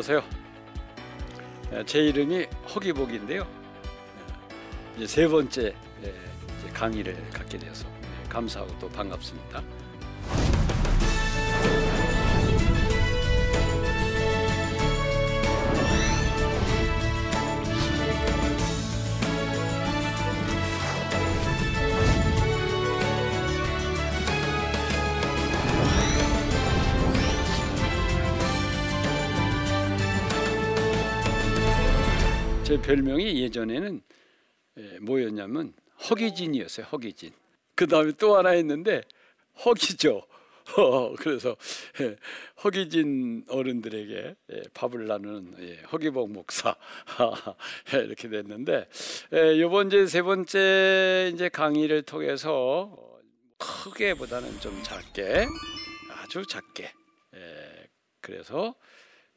안녕하세요. 예, 제 이름이 허기복인데요. 예, 이제 세 번째 예, 강의를 갖게 되어서 예, 감사하고 또 반갑습니다. 별명이 예전에는 예, 뭐였냐면 허기진이었어요. 허기진. 그 다음에 또 하나 있는데 허기죠. 어, 그래서 예, 허기진 어른들에게 예, 밥을 나누는 예, 허기복 목사 예, 이렇게 됐는데 예, 이번 이제 세 번째 이제 강의를 통해서 크게보다는 좀 작게 아주 작게 예, 그래서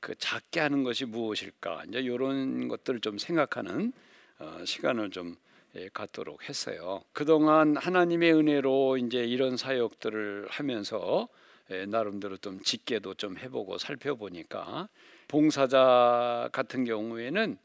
그 작게 하는 것이 무엇일까 이제 이런 것들을 좀 생각하는 어, 시간을 좀 예, 갖도록 했어요. 그동안 하나님의 은혜로 이제 이런 사역들을 하면서 예, 나름대로 좀 직계도 좀 해보고 살펴보니까 봉사자 같은 경우에는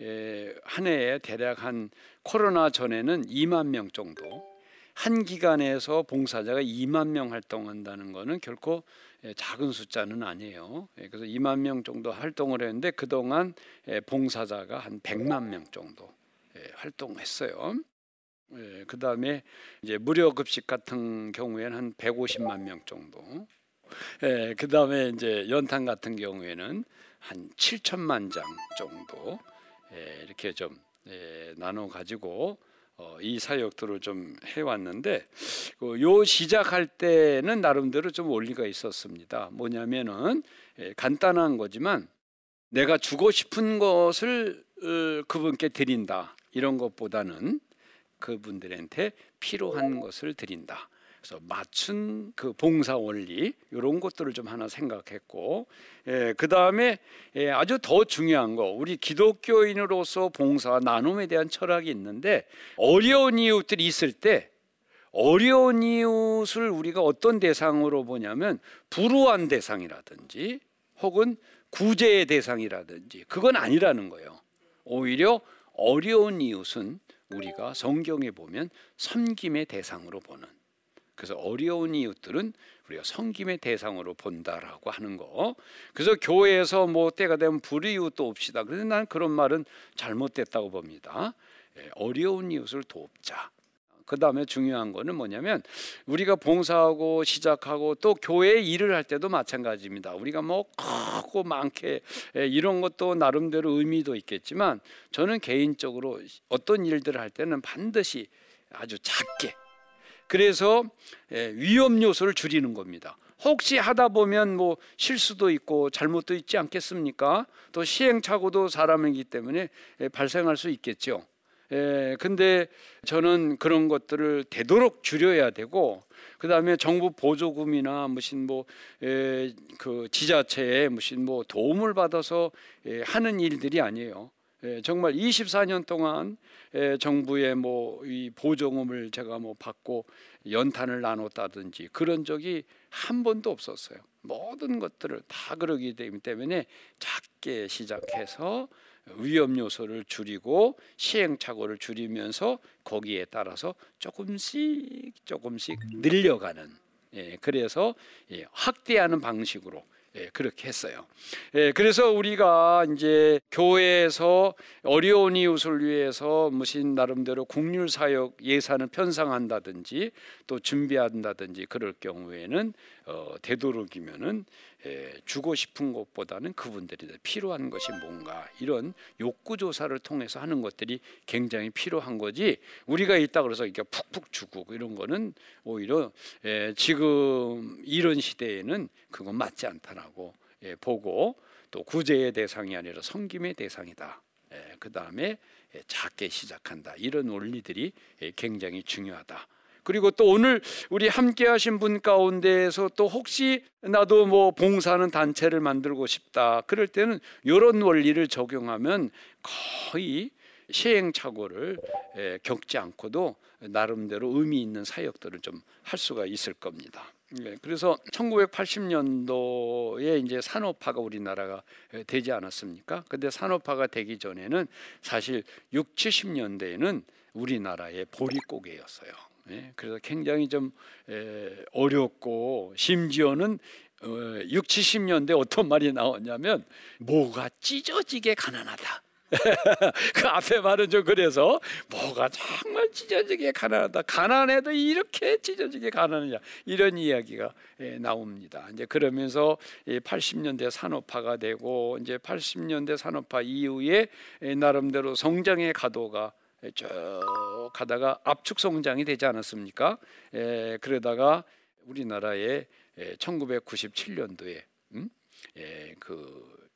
예, 한 해에 대략 한 코로나 전에는 2만 명 정도 한 기간에서 봉사자가 2만 명 활동한다는 것은 결코 예, 작은 숫자는 아니에요. 예, 그래서 2만 명 정도 활동을 했는데 그동안 예, 봉사자가 한 100만 명 정도 활동했어요. 그 다음에 이제 무료 급식 같은 경우에는 한 150만 명 정도. 그 다음에 이제 연탄 같은 경우에는 한 7천만 장 정도 이렇게 좀 나눠 가지고 어, 이 사역들을 좀 해왔는데 그요 시작할 때는 나름대로 좀 원리가 있었습니다. 뭐냐면은 예, 간단한 거지만 내가 주고 싶은 것을 어, 그분께 드린다 이런 것보다는 그분들한테 필요한 것을 드린다. 그래서 맞춘 그 봉사 원리 이런 것들을 좀 하나 생각했고 예, 그 다음에 예, 아주 더 중요한 거 우리 기독교인으로서 봉사 나눔에 대한 철학이 있는데 어려운 이웃들이 있을 때 어려운 이웃을 우리가 어떤 대상으로 보냐면 불우한 대상이라든지 혹은 구제의 대상이라든지 그건 아니라는 거예요. 오히려 어려운 이웃은 우리가 성경에 보면 섬김의 대상으로 보는 그래서 어려운 이웃들은 우리가 성김의 대상으로 본다라고 하는 거. 그래서 교회에서 뭐 때가 되면 불이웃도 옵시다. 그런데 난 그런 말은 잘못됐다고 봅니다. 예, 어려운 이웃을 돕자. 그 다음에 중요한 거는 뭐냐면 우리가 봉사하고 시작하고 또 교회 일을 할 때도 마찬가지입니다. 우리가 뭐 크고 많게 예, 이런 것도 나름대로 의미도 있겠지만 저는 개인적으로 어떤 일들을 할 때는 반드시 아주 작게 그래서 예, 위험 요소를 줄이는 겁니다. 혹시 하다 보면 뭐 실수도 있고 잘못도 있지 않겠습니까? 또 시행착오도 사람이기 때문에 예, 발생할 수 있겠죠. 예, 근데 저는 그런 것들을 되도록 줄여야 되고 그 다음에 정부 보조금이나 무슨 뭐그 지자체에 무슨 뭐 도움을 받아서 하는 일들이 아니에요. 예, 정말 24년 동안 예, 정부의 뭐 이 보조금을 제가 뭐 받고 연탄을 나눴다든지 그런 적이 한 번도 없었어요. 모든 것들을 다 그러기 때문에 작게 시작해서 위험 요소를 줄이고 시행착오를 줄이면서 거기에 따라서 조금씩 조금씩 늘려가는 예, 그래서 예, 확대하는 방식으로 예, 그렇게 했어요. 예, 그래서 우리가 이제 교회에서 어려운 이웃을 위해서 무슨 나름대로 국률 사역 예산을 편성한다든지 또 준비한다든지 그럴 경우에는 어, 되도록이면은 예, 주고 싶은 것보다는 그분들이 필요한 것이 뭔가 이런 욕구 조사를 통해서 하는 것들이 굉장히 필요한 거지 우리가 있다 그래서 이렇게 푹푹 주고 이런 거는 오히려 예, 지금 이런 시대에는 그건 맞지 않다라고 예, 보고 또 구제의 대상이 아니라 섬김의 대상이다. 예, 그 다음에 예, 작게 시작한다. 이런 원리들이 예, 굉장히 중요하다. 그리고 또 오늘 우리 함께 하신 분 가운데에서 또 혹시 나도 뭐 봉사하는 단체를 만들고 싶다. 그럴 때는 이런 원리를 적용하면 거의 시행착오를 겪지 않고도 나름대로 의미 있는 사역들을 좀 할 수가 있을 겁니다. 예, 그래서 1980년도에 이제 산업화가 우리나라가 되지 않았습니까? 근데 산업화가 되기 전에는 사실 6, 70년대에는 우리나라의 보릿고개였어요. 예, 그래서 굉장히 좀 에, 어렵고 심지어는 어, 6, 70년대 어떤 말이 나왔냐면 뭐가 찢어지게 가난하다. 그 앞에 말은 좀 그래서 뭐가 정말 찢어지게 가난하다. 가난해도 이렇게 찢어지게 가난하냐 이런 이야기가 예, 나옵니다. 이제 그러면서 80년대 산업화가 되고 이제 80년대 산업화 이후에 예, 나름대로 성장의 가도가 쭉 가다가 압축 성장이 되지 않았습니까? 에, 그러다가 우리나라의 1997년도에 음? 에, 그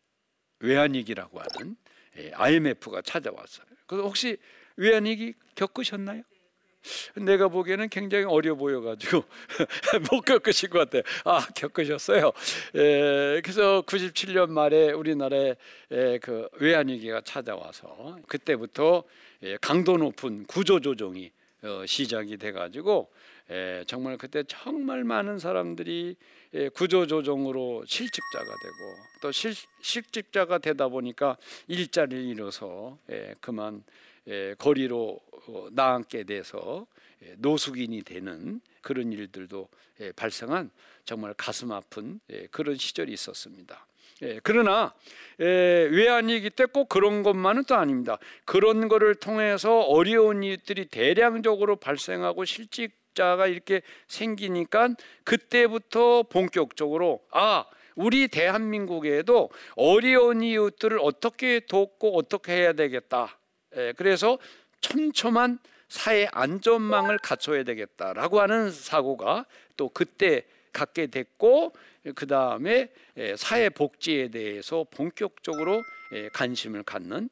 외환위기라고 하는 에, IMF가 찾아왔어요. 그 혹시 외환위기 겪으셨나요? 내가 보기에는 굉장히 어려 보여가지고 못 겪으신 것 같아요. 아 겪으셨어요. 에, 그래서 97년 말에 우리나라에 에, 그 외환위기가 찾아와서 그때부터 예, 강도 높은 구조 조정이 어, 시작이 돼가지고 예, 정말 그때 정말 많은 사람들이 예, 구조 조정으로 실직자가 되고 또 실, 실직자가 되다 보니까 일자리를 잃어서 그만 거리로 어, 나앉게 돼서 노숙인이 되는 그런 일들도 발생한 정말 가슴 아픈 그런 시절이 있었습니다. 예, 그러나 예, 외환위기 때 꼭 그런 것만은 또 아닙니다. 그런 거를 통해서 어려운 일들이 대량적으로 발생하고 실직자가 이렇게 생기니까 그때부터 본격적으로 아 우리 대한민국에도 어려운 이웃들을 어떻게 돕고 어떻게 해야 되겠다. 예, 그래서 촘촘한 사회 안전망을 갖춰야 되겠다라고 하는 사고가 또 그때 갖게 됐고 그 다음에 사회 복지에 대해서 본격적으로 관심을 갖는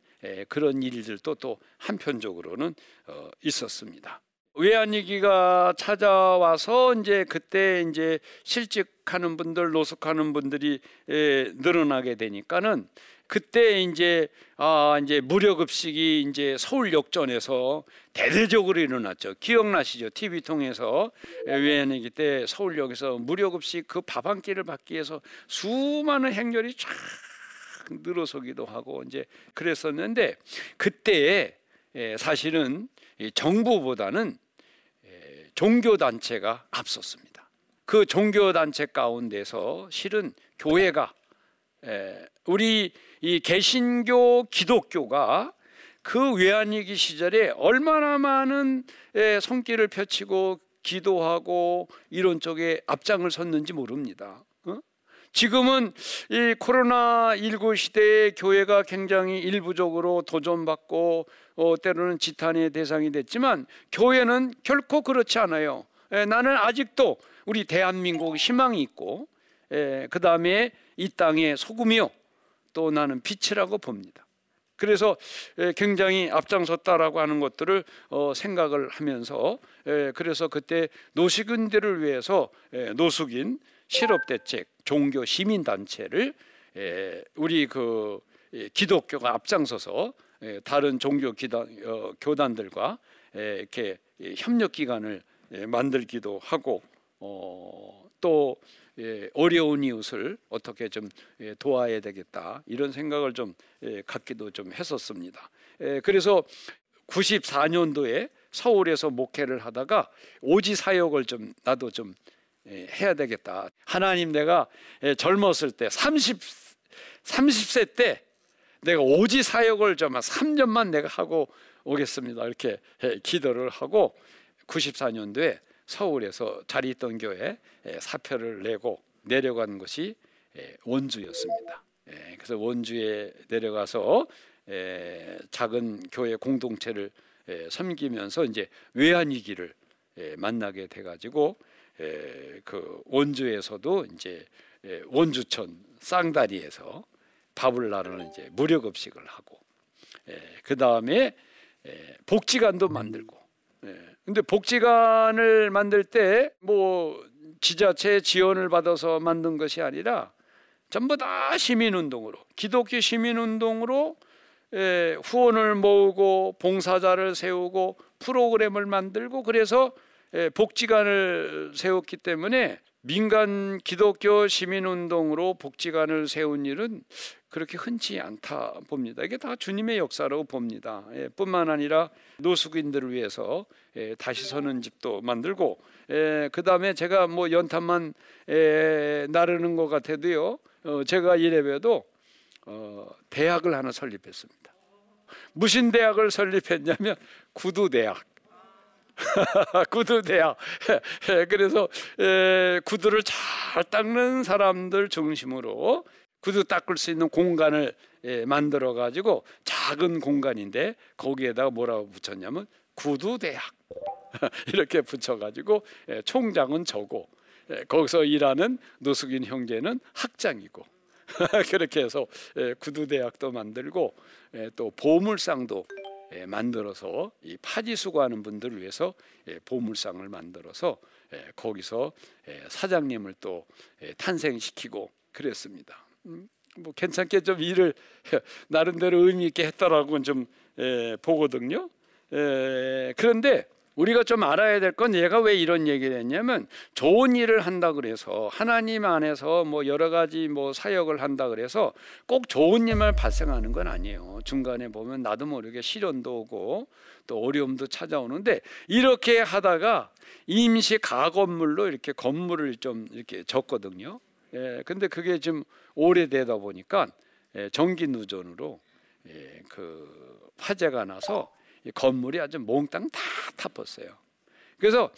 그런 일들도 또 한편적으로는 어, 있었습니다. 외환위기가 찾아와서 이제 그때 이제 실직하는 분들, 노숙하는 분들이 늘어나게 되니까는 그때 이제 아 이제 무료급식이 이제 서울 역전에서 대대적으로 일어났죠. 기억나시죠? TV 통해서 외환위기 때 서울역에서 무료급식 그 밥 한 끼를 받기 위해서 수많은 행렬이 쫙 늘어서기도 하고 이제 그랬었는데 그때 사실은 정부보다는 종교 단체가 앞섰습니다. 그 종교 단체 가운데서 실은 교회가 우리 이 개신교 기독교가 그 외환위기 시절에 얼마나 많은 손길을 펼치고 기도하고 이런 쪽에 앞장을 섰는지 모릅니다. 어? 지금은 이 코로나 19 시대에 교회가 굉장히 일부적으로 도전받고 어, 때로는 지탄의 대상이 됐지만 교회는 결코 그렇지 않아요. 에, 나는 아직도 우리 대한민국 희망이 있고 그 다음에 이 땅의 소금이요 또 나는 빛이라고 봅니다. 그래서 굉장히 앞장섰다라고 하는 것들을 어, 생각을 하면서 그래서 그때 노숙인들을 위해서 노숙인 실업 대책 종교 시민 단체를 우리 그 기독교가 앞장서서 다른 종교 기단, 어, 교단들과 이렇게 협력 기관을 만들기도 하고 어, 또 예, 어려운 이웃을 어떻게 좀 예, 도와야 되겠다 이런 생각을 좀 예, 갖기도 좀 했었습니다. 그래서 94년도에 서울에서 목회를 하다가 오지 사역을 좀 나도 좀 해야 되겠다. 하나님 내가 젊었을 때 30, 30세 때 내가 오지 사역을 좀 3년만 내가 하고 오겠습니다. 이렇게 기도를 하고 94년도에 서울에서 자리 있던 교회 사표를 내고 내려간 것이 원주였습니다. 그래서 원주에 내려가서 작은 교회 공동체를 섬기면서 이제 외환위기를 만나게 돼가지고 그 원주에서도 이제 원주천 쌍다리에서 밥을 나르는 이제 무료급식을 하고 그 다음에 복지관도 만들고 근데 복지관을 만들 때 뭐 지자체 지원을 받아서 만든 것이 아니라 전부 다 시민운동으로 기독교 시민운동으로 후원을 모으고 봉사자를 세우고 프로그램을 만들고 그래서 복지관을 세웠기 때문에 민간 기독교 시민운동으로 복지관을 세운 일은 그렇게 흔치 않다 봅니다. 이게 다 주님의 역사라고 봅니다. 예, 뿐만 아니라 노숙인들을 위해서 예, 다시 서는 집도 만들고 예, 그 다음에 제가 뭐 연탄만 예, 나르는 것 같아도요. 어, 제가 이래봬도 어, 대학을 하나 설립했습니다. 무슨 대학을 설립했냐면 구두 대학. 구두대학. 그래서 구두를 잘 닦는 사람들 중심으로 구두 닦을 수 있는 공간을 만들어 가지고 작은 공간인데 거기에다가 뭐라고 붙였냐면 구두 대학 이렇게 붙여가지고 총장은 저고 거기서 일하는 노숙인 형제는 학장이고 그렇게 해서 구두 대학도 만들고 또 보물상도 만들어서 이 파지 수거하는 분들을 위해서 보물상을 만들어서 거기서 사장님을 또 탄생시키고 그랬습니다. 음, 뭐 괜찮게 좀 일을 나름대로 의미 있게 했다라고는 좀 보거든요. 그런데 우리가 좀 알아야 될 건 얘가 왜 이런 얘기를 했냐면 좋은 일을 한다 그래서 하나님 안에서 뭐 여러 가지 뭐 사역을 한다 그래서 꼭 좋은 일만 발생하는 건 아니에요. 중간에 보면 나도 모르게 시련도 오고 또 어려움도 찾아오는데 이렇게 하다가 임시 가건물로 이렇게 건물을 좀 이렇게 졌거든요. 예, 근데 그게 좀 오래되다 보니까 예, 전기 누전으로 예, 그 화재가 나서 건물이 아주 몽땅 다 타pos어요. 그래서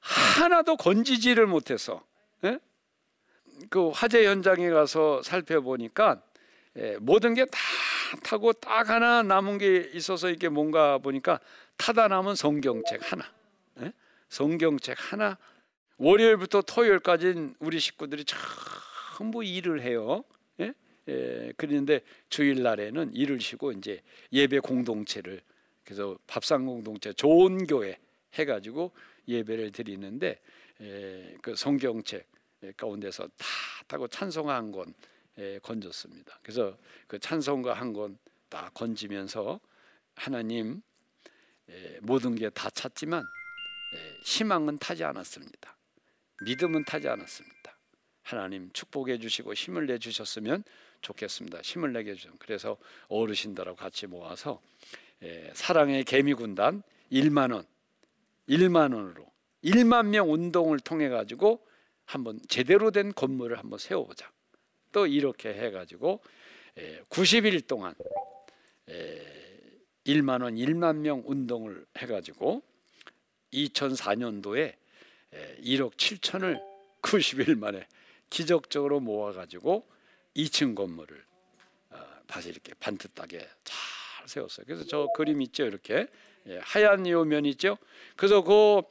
하나도 건지지를 못해서 예? 그 화재 현장에 가서 살펴보니까 예, 모든 게 다 타고 딱 하나 남은 게 있어서 이게 뭔가 보니까 타다 남은 성경책 하나, 예? 성경책 하나. 월요일부터 토요일까지 우리 식구들이 전부 일을 해요. 예? 예, 그런데 주일 날에는 일을 쉬고 이제 예배 공동체를 그래서 밥상 공동체 좋은 교회 해가지고 예배를 드리는데 에, 그 성경책 가운데서 다 타고 찬송 한권 건졌습니다. 그래서 그 찬송가 한 권 다 건지면서 하나님 에, 모든 게 다 찼지만 에, 희망은 타지 않았습니다. 믿음은 타지 않았습니다. 하나님 축복해 주시고 힘을 내 주셨으면 좋겠습니다. 힘을 내게 주셔. 그래서 어르신들하고 같이 모아서 예, 사랑의 개미 군단 1만 원, 1만 원으로 1만 명 운동을 통해 가지고 한번 제대로 된 건물을 한번 세워보자. 또 이렇게 해가지고 90일 예, 동안 1만 예, 원, 1만 명 운동을 해가지고 2004년도에 1억 7천을 90일 만에 기적적으로 모아가지고 2층 건물을 어, 다시 이렇게 반듯하게 잘 세웠어요. 그래서 저 그림 있죠, 이렇게 예, 하얀 요면 있죠. 그래서 그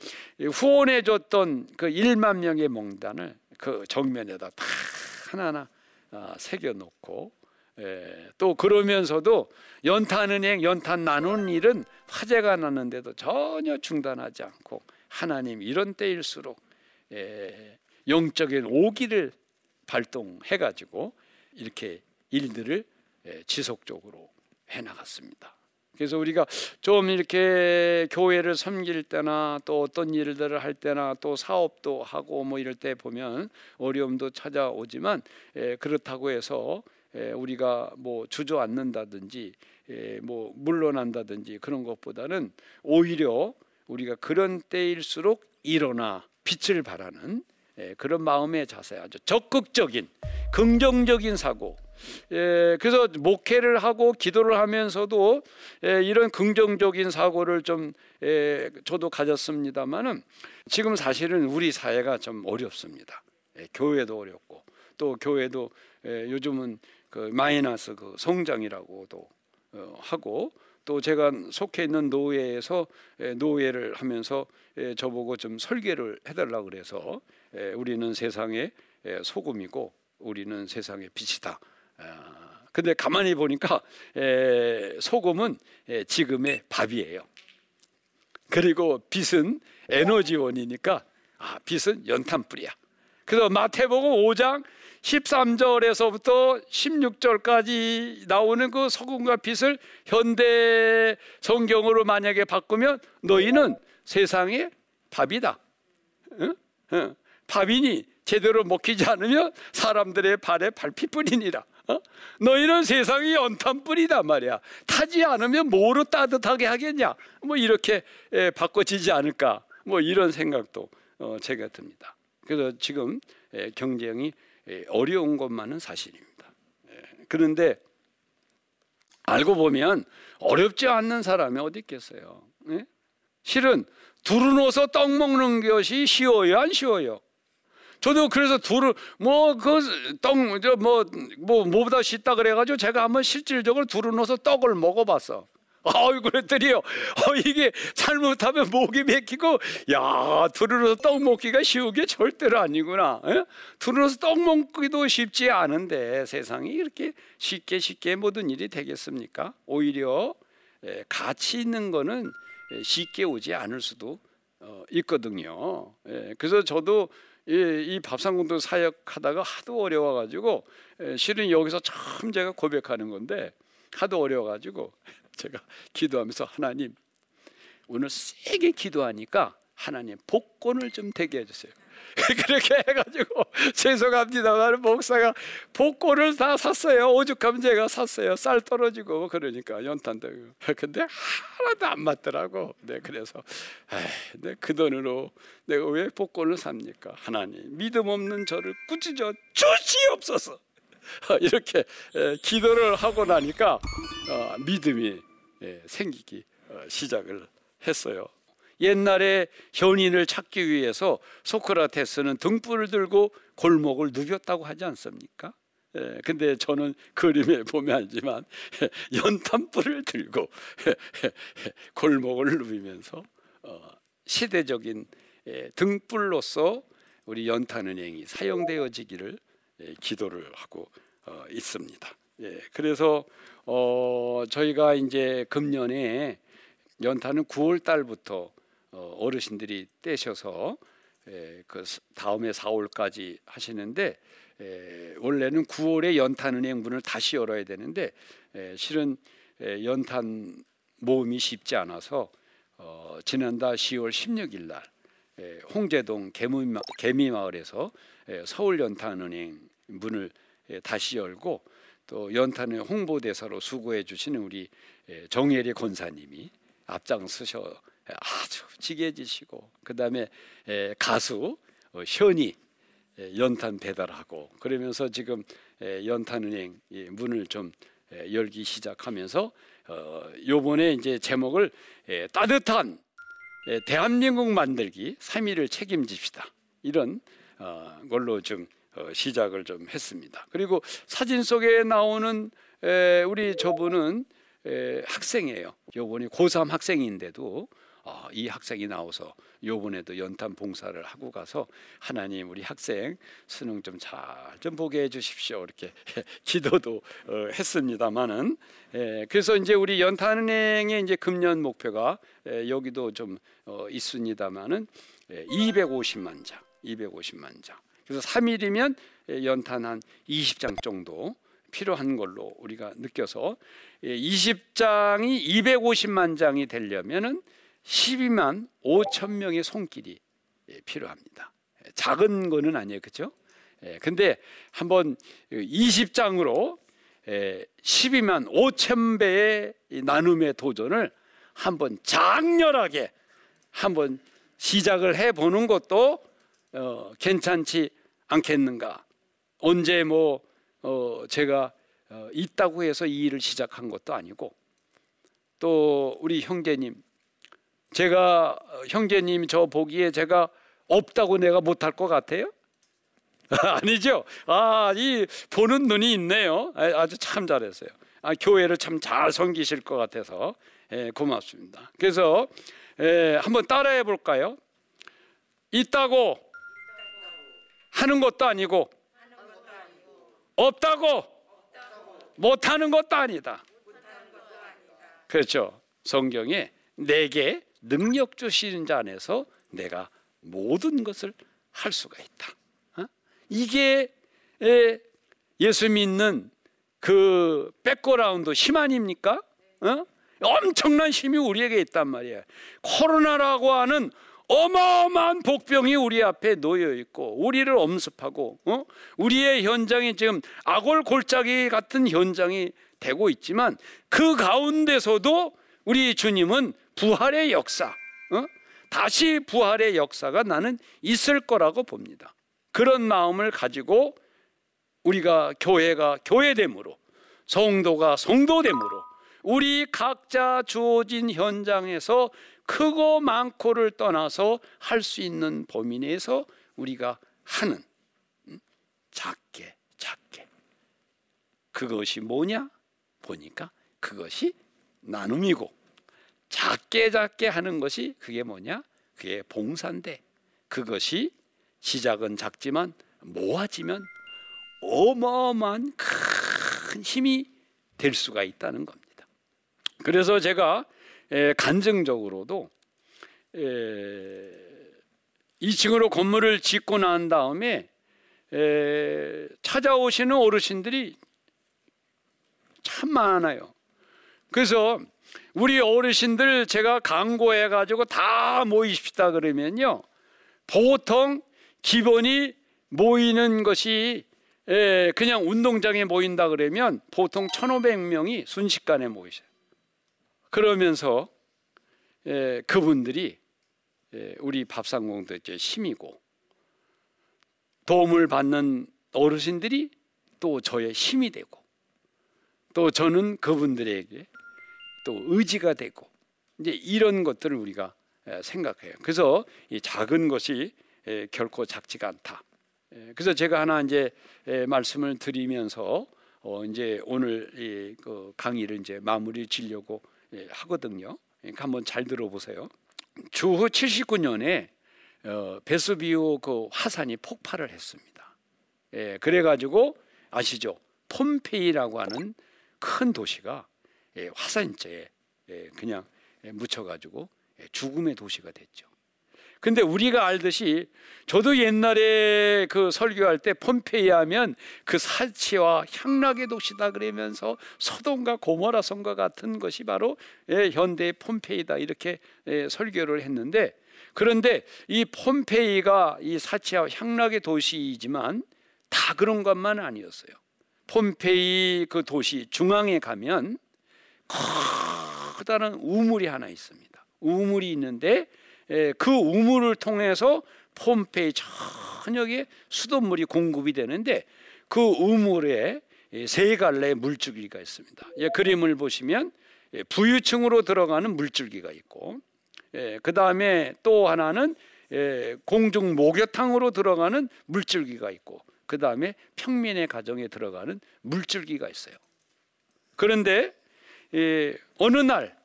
후원해 줬던 그 1만 명의 명단을 그 정면에다 다 하나하나 아, 새겨 놓고 예, 또 그러면서도 연탄은행 연탄 나누는 일은 화재가 났는데도 전혀 중단하지 않고 하나님 이런 때일수록 예, 영적인 오기를 발동해 가지고 이렇게 일들을 예, 지속적으로 해 나갔습니다. 그래서 우리가 좀 이렇게 교회를 섬길 때나 또 어떤 일들을 할 때나 또 사업도 하고 뭐 이럴 때 보면 어려움도 찾아오지만 에, 그렇다고 해서 에, 우리가 뭐 주저앉는다든지 에, 뭐 물러난다든지 그런 것보다는 오히려 우리가 그런 때일수록 일어나 빛을 발하는 그런 마음의 자세 아주 적극적인 긍정적인 사고 예, 그래서 목회를 하고 기도를 하면서도 예, 이런 긍정적인 사고를 좀 예, 저도 가졌습니다만은 지금 사실은 우리 사회가 좀 어렵습니다. 예, 교회도 어렵고 또 교회도 예, 요즘은 그 마이너스 그 성장이라고도 어, 하고 또 제가 속해 있는 노예에서 예, 노예를 하면서 예, 저보고 좀 설계를 해달라 그래서 예, 우리는 세상의 예, 소금이고 우리는 세상의 빛이다. 아, 근데 가만히 보니까 소금은 지금의 밥이에요. 그리고 빛은 에너지원이니까 아, 빛은 연탄불이야. 그래서 마태복음 5장 13절에서부터 16절까지 나오는 그 소금과 빛을 현대 성경으로 만약에 바꾸면 너희는 세상의 밥이다. 응? 응. 밥이니 제대로 먹히지 않으면 사람들의 발에 밟히뿐이니라. 어? 너희는 세상이 연탄불이다 말이야. 타지 않으면 뭐로 따뜻하게 하겠냐? 뭐 이렇게 에, 바꿔지지 않을까? 뭐 이런 생각도 어, 제가 듭니다. 그래서 지금 에, 경쟁이 에, 어려운 것만은 사실입니다. 에, 그런데 알고 보면 어렵지 않는 사람이 어디 있겠어요? 예? 실은 두루노서 떡 먹는 것이 쉬워요, 안 쉬워요? 저도 그래서 두루 뭐그떡뭐뭐 뭐, 뭐보다 쉽다 그래가지고 제가 한번 실질적으로 두루노서 떡을 먹어봤어. 아유 그랬더니요. 어, 이게 잘못하면 목이 맥히고 야 두루노서 떡 먹기가 쉬운 게 절대로 아니구나. 예? 두루노서 떡 먹기도 쉽지 않은데 세상이 이렇게 쉽게 쉽게 모든 일이 되겠습니까? 오히려 예, 가치 있는 거는 쉽게 오지 않을 수도 어, 있거든요. 예, 그래서 저도 이, 밥상공도 사역하다가 하도 어려워가지고 실은 여기서 처음 제가 고백하는 건데 하도 어려워가지고 제가 기도하면서 하나님 오늘 세게 기도하니까 하나님 복권을 좀 되게 해주세요. 그렇게 해가지고 죄송합니다만 목사가 복권을 다 샀어요. 오죽하면 제가 샀어요. 쌀 떨어지고 그러니까 연탄도. 근데 하나도 안 맞더라고. 네 그래서 네, 그 돈으로 내가 왜 복권을 삽니까? 하나님 믿음 없는 저를 꾸짖어 주시옵소서. 이렇게 기도를 하고 나니까 어, 믿음이 생기기 어, 시작을 했어요. 옛날에 현인을 찾기 위해서 소크라테스는 등불을 들고 골목을 누볐다고 하지 않습니까? 예, 근데 저는 그림에 보면 알지만 연탄불을 들고 골목을 누비면서 어, 시대적인 예, 등불로서 우리 연탄은행이 사용되어지기를 예, 기도를 하고 어, 있습니다. 예, 그래서 어, 저희가 이제 금년에 연탄은 9월 달부터 어, 어르신들이 떼셔서 그 다음에 4월까지 하시는데 원래는 9월에 연탄은행 문을 다시 열어야 되는데 실은 연탄 모음이 쉽지 않아서 어, 지난달 10월 16일 날 홍제동 개미마을에서 서울 연탄은행 문을 다시 열고 또 연탄의 홍보대사로 수고해 주시는 우리 정혜리 권사님이 앞장서셔 아주 지게지시고 그 다음에 가수 어, 현이 연탄 배달하고 그러면서 지금 연탄은행 문을 좀 열기 시작하면서 어, 요번에 이제 제목을 따뜻한 대한민국 만들기 3위를 책임집시다 이런 어, 걸로 좀 시작을 좀 했습니다. 그리고 사진 속에 나오는 우리 저분은 학생이에요. 요번에 고3 학생인데도 어, 이 학생이 나와서 요번에도 연탄 봉사를 하고 가서 하나님 우리 학생 수능 좀 잘좀 좀 보게 해주십시오 이렇게 기도도 어, 했습니다만은 그래서 이제 우리 연탄은행의 이제 금년 목표가 여기도 좀 어, 있습니다만은 250만 장, 250만 장. 그래서 3일이면 연탄 한 20장 정도 필요한 걸로 우리가 느껴서 20장이 250만 장이 되려면은 12만 5천 명의 손길이 예, 필요합니다. 예, 작은 거는 아니에요, 그렇죠? 근데 한번 20장으로 12만 5천 배의 나눔의 도전을 한번 장렬하게 한번 시작을 해 보는 것도 어, 괜찮지 않겠는가? 언제 뭐 어, 제가 어, 있다고 해서 이 일을 시작한 것도 아니고 또 우리 형제님 제가 어, 형제님 저 보기에 제가 없다고 내가 못할 것 같아요? 아니죠. 아, 이 보는 눈이 있네요. 아, 아주 참 잘했어요. 아, 교회를 참 잘 섬기실 것 같아서 예, 고맙습니다. 그래서 예, 한번 따라해 볼까요? 있다고 하는 것도 아니고 없다고 못하는 것도 아니다. 그렇죠. 성경에 내게 능력 주시는 자 안에서 내가 모든 것을 할 수가 있다. 어? 이게 예수 믿는 그 백그라운드 힘 아닙니까? 어? 엄청난 힘이 우리에게 있단 말이에요. 코로나라고 하는 어마어마한 복병이 우리 앞에 놓여 있고 우리를 엄습하고 어? 우리의 현장이 지금 아골 골짜기 같은 현장이 되고 있지만 그 가운데서도 우리 주님은 부활의 역사, 어? 다시 부활의 역사가 나는 있을 거라고 봅니다. 그런 마음을 가지고 우리가 교회가 교회됨으로 성도가 성도됨으로 우리 각자 주어진 현장에서 크고 많고를 떠나서 할 수 있는 범위 내에서 우리가 하는 음, 작게 작게 그것이 뭐냐 보니까 그것이 나눔이고 작게 작게 하는 것이 그게 뭐냐 그게 봉사인데 그것이 시작은 작지만 모아지면 어마어마한 큰 힘이 될 수가 있다는 겁니다. 그래서 제가 간증적으로도 2층으로 건물을 짓고 난 다음에 찾아오시는 어르신들이 참 많아요. 그래서 우리 어르신들 제가 광고해 가지고 다 모이십시다 그러면요. 보통 기본이 모이는 것이 그냥 운동장에 모인다 그러면 보통 1,500명이 순식간에 모이셔요. 그러면서 예, 그분들이 예, 우리 밥상공도의 힘이고 도움을 받는 어르신들이 또 저의 힘이 되고 또 저는 그분들에게 또 의지가 되고 이제 이런 것들을 우리가 예, 생각해요. 그래서 이 작은 것이 결코 작지가 않다. 그래서 제가 하나 이제 말씀을 드리면서 어 이제 오늘 이그 강의를 이제 마무리 지려고 하거든요. 그러니까 한번 잘 들어보세요. 주후 79년에 어, 베스비오 그 화산이 폭발을 했습니다. 예, 그래가지고 아시죠? 폼페이라고 하는 큰 도시가 예, 화산재에 예, 그냥 묻혀가지고 예, 죽음의 도시가 됐죠. 근데 우리가 알듯이 저도 옛날에 그 설교할 때 폼페이 하면 그 살치와 향락의 도시다 그러면서 소돔과 고모라 성과 같은 것이 바로 예, 현대의 폼페이다 이렇게 예, 설교를 했는데 그런데 이 폼페이가 이 사치와 향락의 도시이지만 다 그런 것만 아니었어요. 폼페이 그 도시 중앙에 가면 커다란 우물이 하나 있습니다. 우물이 있는데 예, 그 우물을 통해서 폼페이 전역에 수돗물이 공급이 되는데 그 우물에 세 갈래의 물줄기가 있습니다. 예, 그림을 보시면 예, 부유층으로 들어가는 물줄기가 있고 그 다음에 또 하나는 공중 목욕탕으로 들어가는 물줄기가 있고 그 다음에 평민의 가정에 들어가는 물줄기가 있어요. 그런데 어느 날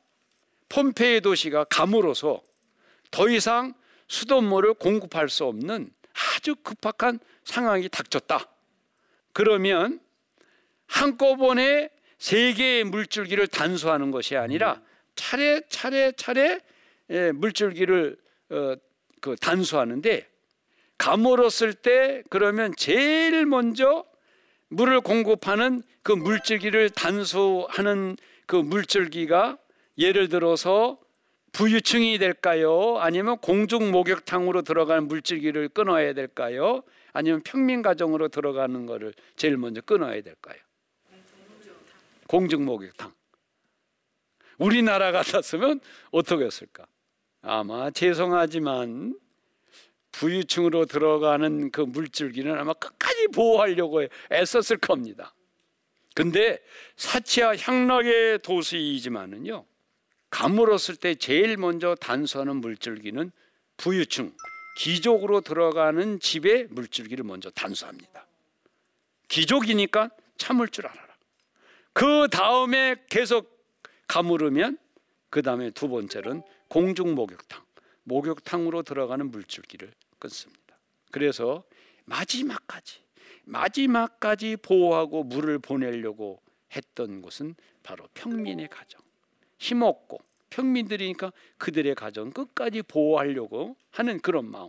폼페이 도시가 감으로서 더 이상 수돗물을 공급할 수 없는 아주 급박한 상황이 닥쳤다. 그러면 한꺼번에 세 개의 물줄기를 단수하는 것이 아니라 차례 차례 차례 예, 물줄기를 어, 그 단수하는데 가물었을 때 그러면 제일 먼저 물을 공급하는 그 물줄기를 단수하는 그 물줄기가 예를 들어서 부유층이 될까요? 아니면 공중 목욕탕으로 들어가는 물질기를 끊어야 될까요? 아니면 평민 가정으로 들어가는 것을 제일 먼저 끊어야 될까요? 공중 목욕탕. 우리나라 같았으면 어떻게 했을까? 아마 죄송하지만 부유층으로 들어가는 그 물줄기는 아마 끝까지 보호하려고 애썼을 겁니다. 근데 사치와 향락의 도시이지만은요. 가물었을 때 제일 먼저 단수하는 물줄기는 부유층, 기족으로 들어가는 집의 물줄기를 먼저 단수합니다. 기족이니까 참을 줄 알아라. 그 다음에 계속 가물으면 그 다음에 두 번째는 공중 목욕탕, 목욕탕으로 들어가는 물줄기를 끊습니다. 그래서 마지막까지 마지막까지 보호하고 물을 보내려고 했던 곳은 바로 평민의 가정. 힘없고 평민들이니까 그들의 가정 끝까지 보호하려고 하는 그런 마음.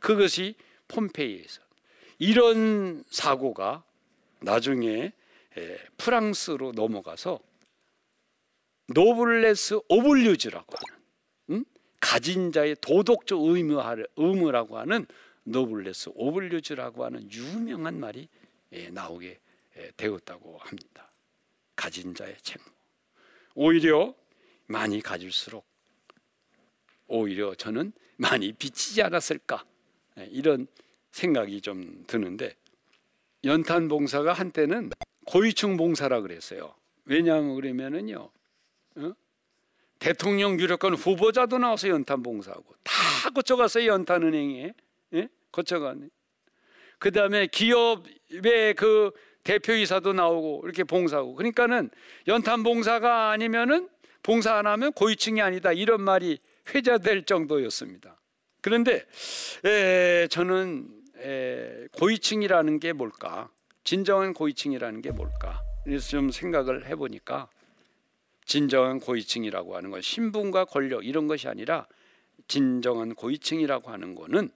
그것이 폼페이에서 이런 사고가 나중에 프랑스로 넘어가서 노블레스 오블류즈라고 하는 가진 자의 도덕적 의무라고 하는 노블레스 오블류즈라고 하는 유명한 말이 예, 나오게 예, 되었다고 합니다. 가진 자의 책무. 오히려 많이 가질수록 오히려 저는 많이 비치지 않았을까 예, 이런 생각이 좀 드는데 연탄 봉사가 한때는 고위층 봉사라 그랬어요. 왜냐하면 그러면은요, 어? 대통령 유력권 후보자도 나와서 연탄 봉사하고 다 거쳐갔어요 연탄은행에 예? 거쳐가네. 그 다음에 기업의 그 대표이사도 나오고 이렇게 봉사하고 그러니까는 연탄 봉사가 아니면은 봉사 안 하면 고위층이 아니다 이런 말이 회자될 정도였습니다. 그런데 에, 저는 에, 고위층이라는 게 뭘까? 진정한 고위층이라는 게 뭘까? 그래서 좀 생각을 해보니까 진정한 고위층이라고 하는 건 신분과 권력 이런 것이 아니라 진정한 고위층이라고 하는 거는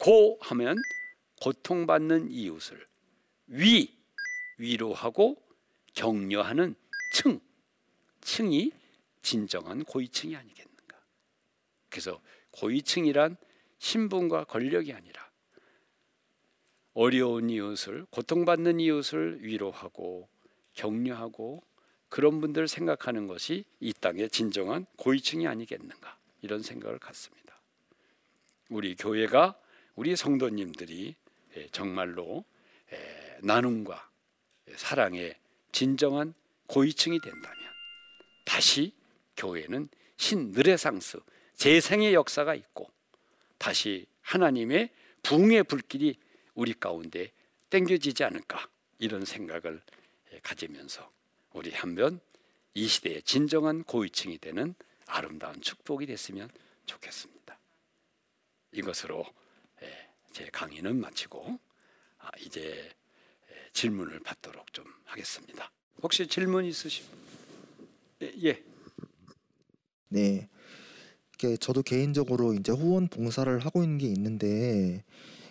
고 하면 고통받는 이웃을 위 위로하고 격려하는 층 층이 진정한 고위층이 아니겠는가? 그래서 고위층이란 신분과 권력이 아니라 어려운 이웃을 고통받는 이웃을 위로하고 격려하고 그런 분들 생각하는 것이 이 땅의 진정한 고위층이 아니겠는가 이런 생각을 갖습니다. 우리 교회가 우리 성도님들이 예, 정말로 예, 나눔과 사랑의 진정한 고위층이 된다면 다시 교회는 신느레상스 재생의 역사가 있고 다시 하나님의 붕의 불길이 우리 가운데 땡겨지지 않을까 이런 생각을 가지면서 우리 한번 이 시대의 진정한 고위층이 되는 아름다운 축복이 됐으면 좋겠습니다. 이것으로 제 강의는 마치고 아, 이제 질문을 받도록 좀 하겠습니다. 혹시 질문 있으시면 예. 네. 저도 개인적으로 이제 후원 봉사를 하고 있는 게 있는데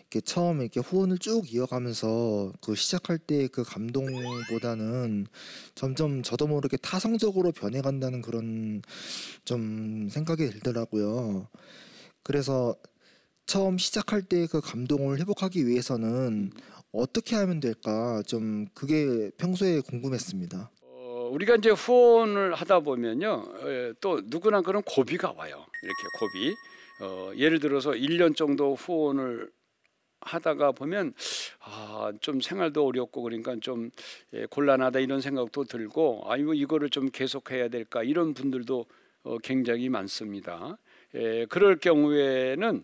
이렇게 처음에 이렇게 후원을 쭉 이어가면서 그 시작할 때 그 감동보다는 점점 저도 모르게 타성적으로 변해간다는 그런 좀 생각이 들더라고요. 그래서 처음 시작할 때 그 감동을 회복하기 위해서는 어떻게 하면 될까 좀 그게 평소에 궁금했습니다. 어, 우리가 이제 후원을 하다 보면요, 에, 또 누구나 그런 고비가 와요. 이렇게 고비. 어, 예를 들어서 1년 정도 후원을 하다가 보면 아, 좀 생활도 어렵고 그러니까 좀 예, 곤란하다 이런 생각도 들고 아니 뭐 이거를 좀 계속해야 될까 이런 분들도 어, 굉장히 많습니다. 예, 그럴 경우에는 예,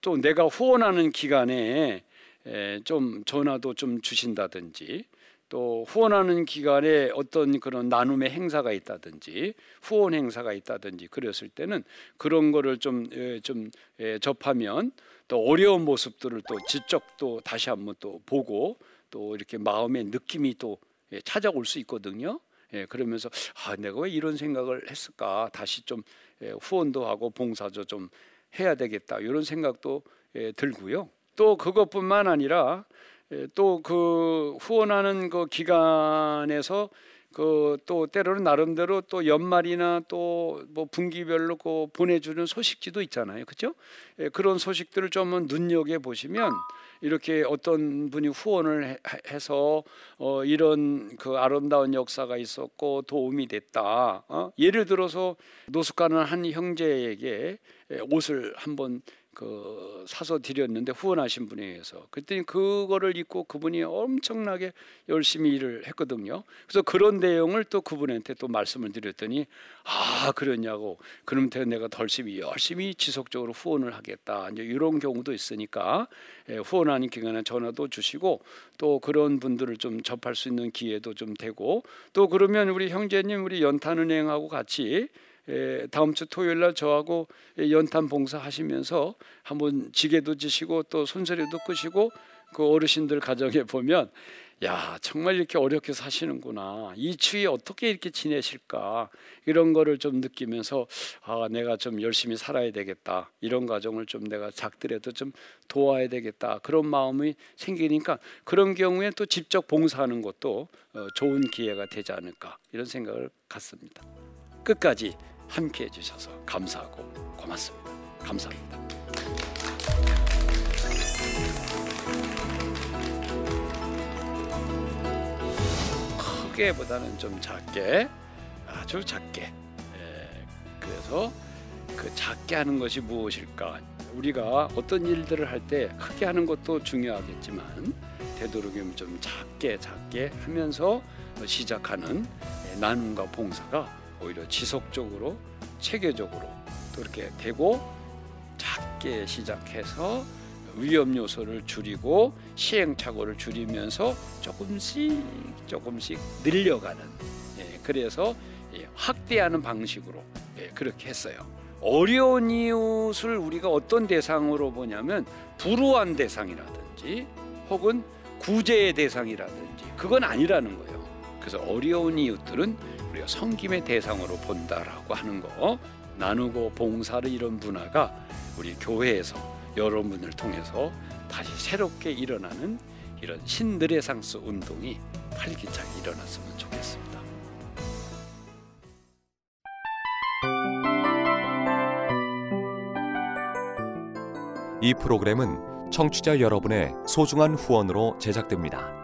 또 내가 후원하는 기간에 예, 좀 전화도 좀 주신다든지 또 후원하는 기간에 어떤 그런 나눔의 행사가 있다든지 후원 행사가 있다든지 그랬을 때는 그런 거를 좀좀 예, 좀, 예, 접하면 또 어려운 모습들을 또 지적 또 다시 한번 또 보고 또 이렇게 마음의 느낌이 또 예, 찾아올 수 있거든요. 예, 그러면서 아 내가 왜 이런 생각을 했을까 다시 좀 예, 후원도 하고 봉사도 좀 해야 되겠다 이런 생각도 예, 들고요. 또 그것뿐만 아니라 예, 또그 후원하는 그 기간에서 그 또 때로는 나름대로 또 연말이나 또 뭐 분기별로 그 보내주는 소식지도 있잖아요, 그렇죠? 예, 그런 소식들을 좀 눈여겨 보시면 이렇게 어떤 분이 후원을 해서 어, 이런 그 아름다운 역사가 있었고 도움이 됐다. 어? 예를 들어서 노숙하는 한 형제에게 옷을 한번 그 사서 드렸는데 후원하신 분에 의해서. 그랬더니 그거를 입고 그분이 엄청나게 열심히 일을 했거든요. 그래서 그런 내용을 또 그분한테 또 말씀을 드렸더니 아 그러냐고. 그럼 내가 더 열심히 지속적으로 후원을 하겠다. 이제 이런 경우도 있으니까 예, 후원하는 기간에 전화도 주시고 또 그런 분들을 좀 접할 수 있는 기회도 좀 되고 또 그러면 우리 형제님 우리 연탄은행하고 같이 예, 다음 주 토요일 날 저하고 연탄 봉사 하시면서 한번 지게도 지시고 또 손소리도 끄시고 그 어르신들 가정에 보면 야 정말 이렇게 어렵게 사시는구나. 이 추위 어떻게 이렇게 지내실까? 이런 거를 좀 느끼면서 아 내가 좀 열심히 살아야 되겠다. 이런 가정을 좀 내가 작더라도 좀 도와야 되겠다. 그런 마음이 생기니까 그런 경우에 또 직접 봉사하는 것도 어, 좋은 기회가 되지 않을까. 이런 생각을 갖습니다. 끝까지 함께 해주셔서 감사하고 고맙습니다. 감사합니다. 크게보다는 좀 작게 아주 작게 예, 그래서 그 작게 하는 것이 무엇일까 우리가 어떤 일들을 할 때 크게 하는 것도 중요하겠지만 되도록이면 좀 작게 작게 하면서 시작하는 예, 나눔과 봉사가 오히려 지속적으로 체계적으로 또 이렇게 되고 작게 시작해서 위험 요소를 줄이고 시행착오를 줄이면서 조금씩 조금씩 늘려가는 예, 그래서 예, 확대하는 방식으로 예, 그렇게 했어요. 어려운 이웃을 우리가 어떤 대상으로 보냐면 불우한 대상이라든지 혹은 구제의 대상이라든지 그건 아니라는 거예요. 그래서 어려운 이웃들은 우리가 섬김의 대상으로 본다라고 하는 거 나누고 봉사를 이런 문화가 우리 교회에서 여러분을 통해서 다시 새롭게 일어나는 이런 신드레상스 운동이 활기차게 일어났으면 좋겠습니다. 이 프로그램은 청취자 여러분의 소중한 후원으로 제작됩니다.